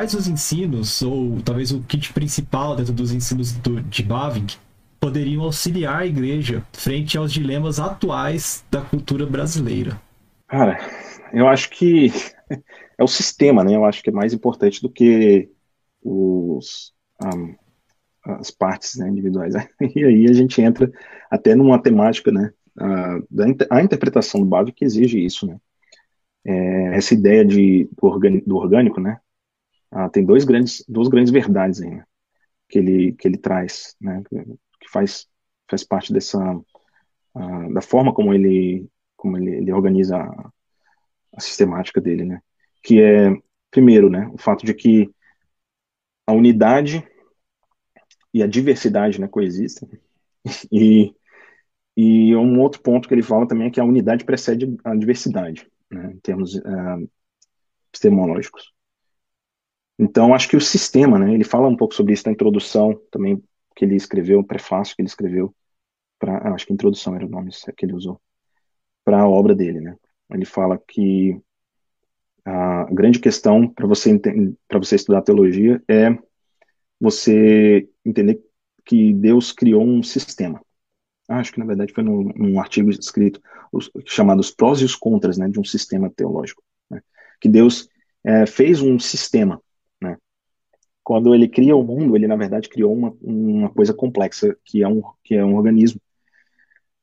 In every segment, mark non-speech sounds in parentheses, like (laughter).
quais os ensinos, ou talvez o kit principal dentro dos ensinos do, de Bavinck, poderiam auxiliar a igreja frente aos dilemas atuais da cultura brasileira? Cara, eu acho que é o sistema, né? Eu acho que é mais importante do que os, um, as partes né, individuais. (laughs) E aí a gente entra até numa temática, né? A, da, a interpretação do que exige isso, né? É, essa ideia de, do, orgânico, do orgânico né? Ah, tem dois grandes, duas grandes verdades aí, né? que ele que ele traz, né? Que faz faz parte dessa uh, da forma como ele como ele, ele organiza a, a sistemática dele, né? Que é primeiro, né? O fato de que a unidade e a diversidade né, coexistem. (laughs) E, e um outro ponto que ele fala também é que a unidade precede a diversidade, né, em termos uh, epistemológicos. Então, acho que o sistema, né, ele fala um pouco sobre isso na introdução também que ele escreveu, o prefácio que ele escreveu, para acho que introdução era o nome que ele usou, para a obra dele. Né. Ele fala que a grande questão para você, para você estudar teologia é você entender que Deus criou um sistema. Ah, acho que na verdade foi num, num artigo escrito chamado Os Prós e os Contras né, de um sistema teológico. Né, que Deus é, fez um sistema. Quando ele cria o mundo, ele na verdade criou uma, uma coisa complexa, que é um, que é um organismo.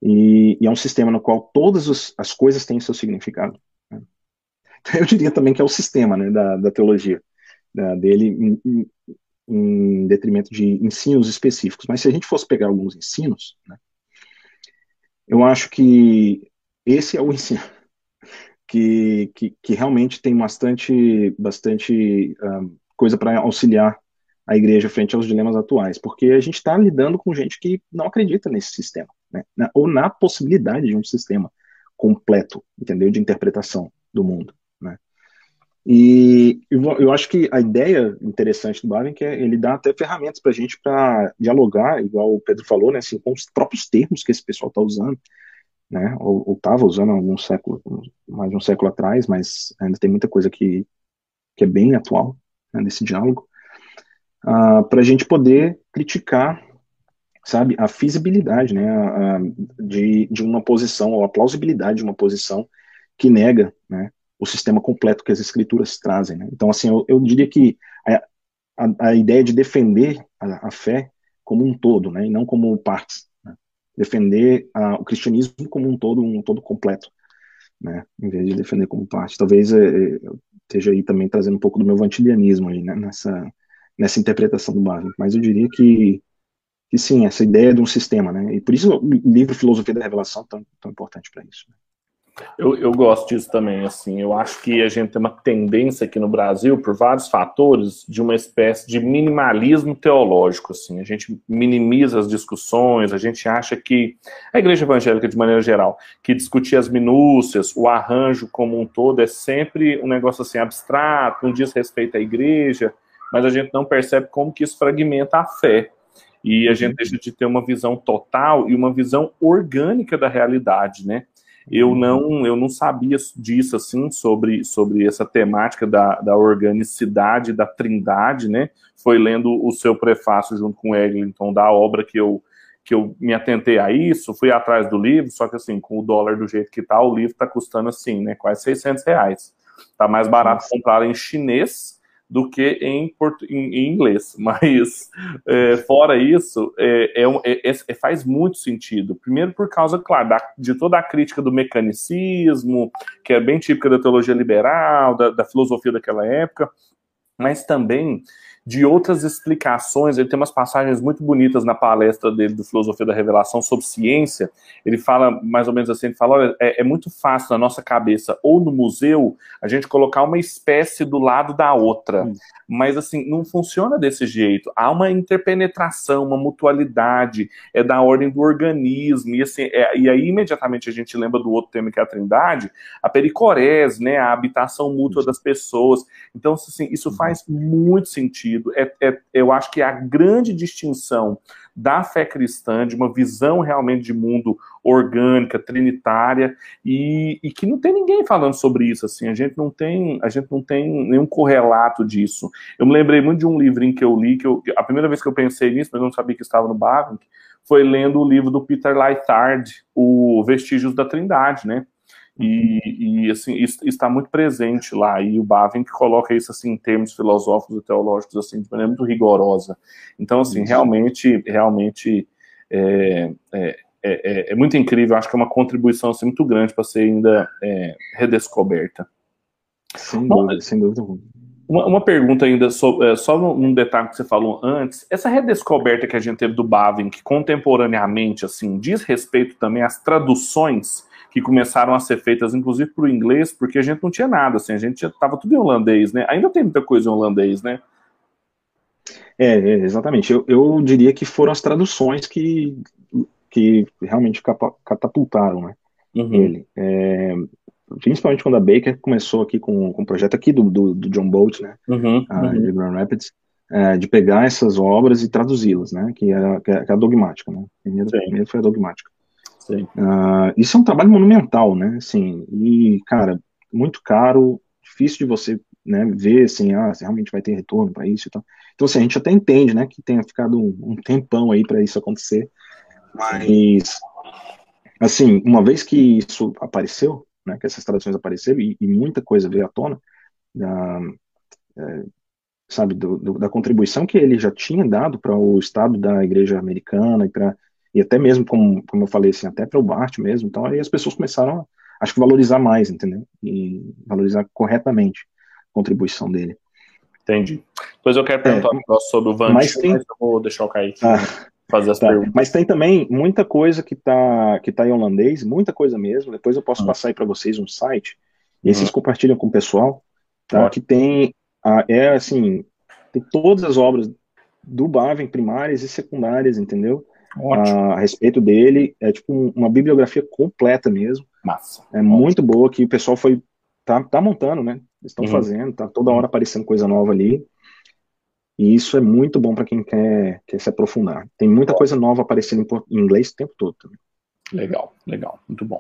E, e é um sistema no qual todas os, as coisas têm seu significado. Né. (laughs) Eu diria também que é o sistema né, da, da teologia dele em detrimento de ensinos específicos. Mas se a gente fosse pegar alguns ensinos, né, eu acho que esse é o ensino (laughs) que, que, que realmente tem bastante, bastante uh, coisa para auxiliar a igreja frente aos dilemas atuais, porque a gente está lidando com gente que não acredita nesse sistema, né, ou na possibilidade de um sistema completo, entendeu, de interpretação do mundo. E eu acho que a ideia interessante do Bavinck é ele dá até ferramentas para a gente para dialogar, igual o Pedro falou, né, assim, com os próprios termos que esse pessoal está usando, né, ou estava usando há algum século, mais de um século atrás, mas ainda tem muita coisa que, que é bem atual né, diálogo, uh, ah, para a gente poder criticar, sabe, a feasibilidade, né, a, a, de, de uma posição, ou a plausibilidade de uma posição que nega, né, o sistema completo que as escrituras trazem. Né? Então, assim, eu, eu, diria que a, a, a ideia de defender a, a, fé como um todo, né, e não como partes, né? defender o cristianismo como um todo, um todo completo, né, em vez de defender como parte. Talvez é, esteja aí também trazendo um pouco do meu vantilianismo aí, né, nessa nessa interpretação do Marvin, mas eu diria que que sim, essa ideia de um sistema, né? E por isso o livro Filosofia da Revelação é tão, tão importante para isso. Né? Eu, eu gosto disso também, assim, eu acho que a gente tem uma tendência aqui no Brasil, por vários fatores, de uma espécie de minimalismo teológico, assim, a gente minimiza as discussões, a gente acha que, a igreja evangélica de maneira geral, que discutir as minúcias, o arranjo como um todo é sempre um negócio assim abstrato, não diz respeito à igreja, mas a gente não percebe como que isso fragmenta a fé, e a gente uhum. deixa de ter uma visão total e uma visão orgânica da realidade, né? Eu não eu não sabia disso assim sobre, sobre essa temática da, da organicidade da trindade né? Foi lendo o seu prefácio junto com o Eglinton da obra que eu que eu me atentei a isso fui atrás do livro só que assim com o dólar do jeito que tá o livro tá custando assim né? Quase 600 reais. Tá mais barato comprar em chinês do que em, em, inglês. (laughs) Mas, é, fora isso, é, é, é, faz muito sentido. Primeiro, por causa, claro, da, de toda a crítica do mecanicismo, que é bem típica da teologia liberal, da, da filosofia daquela época, mas também de outras explicações. Ele tem umas passagens muito bonitas na palestra dele do Filosofia da Revelação sobre ciência. Ele fala mais ou menos assim: ele fala, olha, é, é, muito fácil na nossa cabeça, ou no museu, a gente colocar uma espécie do lado da outra. Hum. Mas assim, não funciona desse jeito. Há uma interpenetração, uma mutualidade, é da ordem do organismo. E, assim, é, e aí, imediatamente, a gente lembra do outro tema que é a trindade, a pericorese, né? A habitação mútua das pessoas. Então, assim, isso faz muito sentido sentido. É, é, eu acho que é a grande distinção da fé cristã, de uma visão realmente de mundo orgânica, trinitária, e, e, que não tem ninguém falando sobre isso, assim, a gente não tem, a gente não tem nenhum correlato disso. Eu me lembrei muito de um livrinho que eu li, que eu, a primeira vez que eu pensei nisso, mas eu não sabia que estava no Bavinck, foi lendo o livro do Peter Lythard, O Vestígios da Trindade, né? E, e, assim isso está muito presente lá. E o Bavinck coloca isso assim em termos filosóficos e teológicos assim de maneira muito rigorosa. Então assim realmente realmente é, é, é, é, muito incrível. Acho que é uma contribuição assim, muito grande para ser ainda redescoberta. Sem dúvida sem dúvida uma, uma pergunta ainda sobre, só um detalhe que você falou antes. Essa redescoberta que a gente teve do Bavinck contemporaneamente assim diz respeito também às traduções que começaram a ser feitas, inclusive para o inglês, porque a gente não tinha nada, assim, a gente estava tudo em holandês, né? Ainda tem muita coisa em holandês, né? É, é exatamente. Eu, eu diria que foram as traduções que, que realmente catapultaram, né? Uhum. Ele. É, principalmente quando a Baker começou aqui com, com o projeto aqui do, do, do John Bolt, né? Uhum, uhum. de Grand Rapids. É, de pegar essas obras e traduzi-las, né? Que era, que era dogmática, né? Primeiro, primeiro foi a dogmática. Uh, isso é um trabalho monumental, né? Assim, e, cara, muito caro, difícil de você né, ver assim, ah, se realmente vai ter retorno para isso e tal. Então, assim, a gente até entende, né, que tenha ficado um, um tempão aí para isso acontecer, mas, assim, uma vez que isso apareceu, né, que essas traduções apareceram e, e muita coisa veio à tona, é, sabe, do, do, da contribuição que ele já tinha dado para o Estado da Igreja Americana e para e até mesmo, como, como eu falei, assim, até para o Bart mesmo, então aí as pessoas começaram, a, acho que valorizar mais, entendeu? E valorizar corretamente a contribuição dele. Entendi. Depois eu quero perguntar é, sobre o Van mas, tem... mas eu vou deixar o Kaique ah, fazer as tá. perguntas. Mas tem também muita coisa que está que tá em holandês, muita coisa mesmo, depois eu posso hum. passar aí para vocês um site, e aí vocês hum. compartilham com o pessoal, tá? Que tem, é assim, tem todas as obras do Bavin, primárias e secundárias, entendeu? A, a, respeito dele. É tipo uma bibliografia completa mesmo. Massa. É Ótimo. muito boa que o pessoal foi tá, tá montando, né? Estão uhum. fazendo, tá toda hora aparecendo coisa nova ali. E isso é muito bom para quem quer, quer se aprofundar. Tem muita coisa nova aparecendo em inglês o tempo todo também. Legal, legal, muito bom.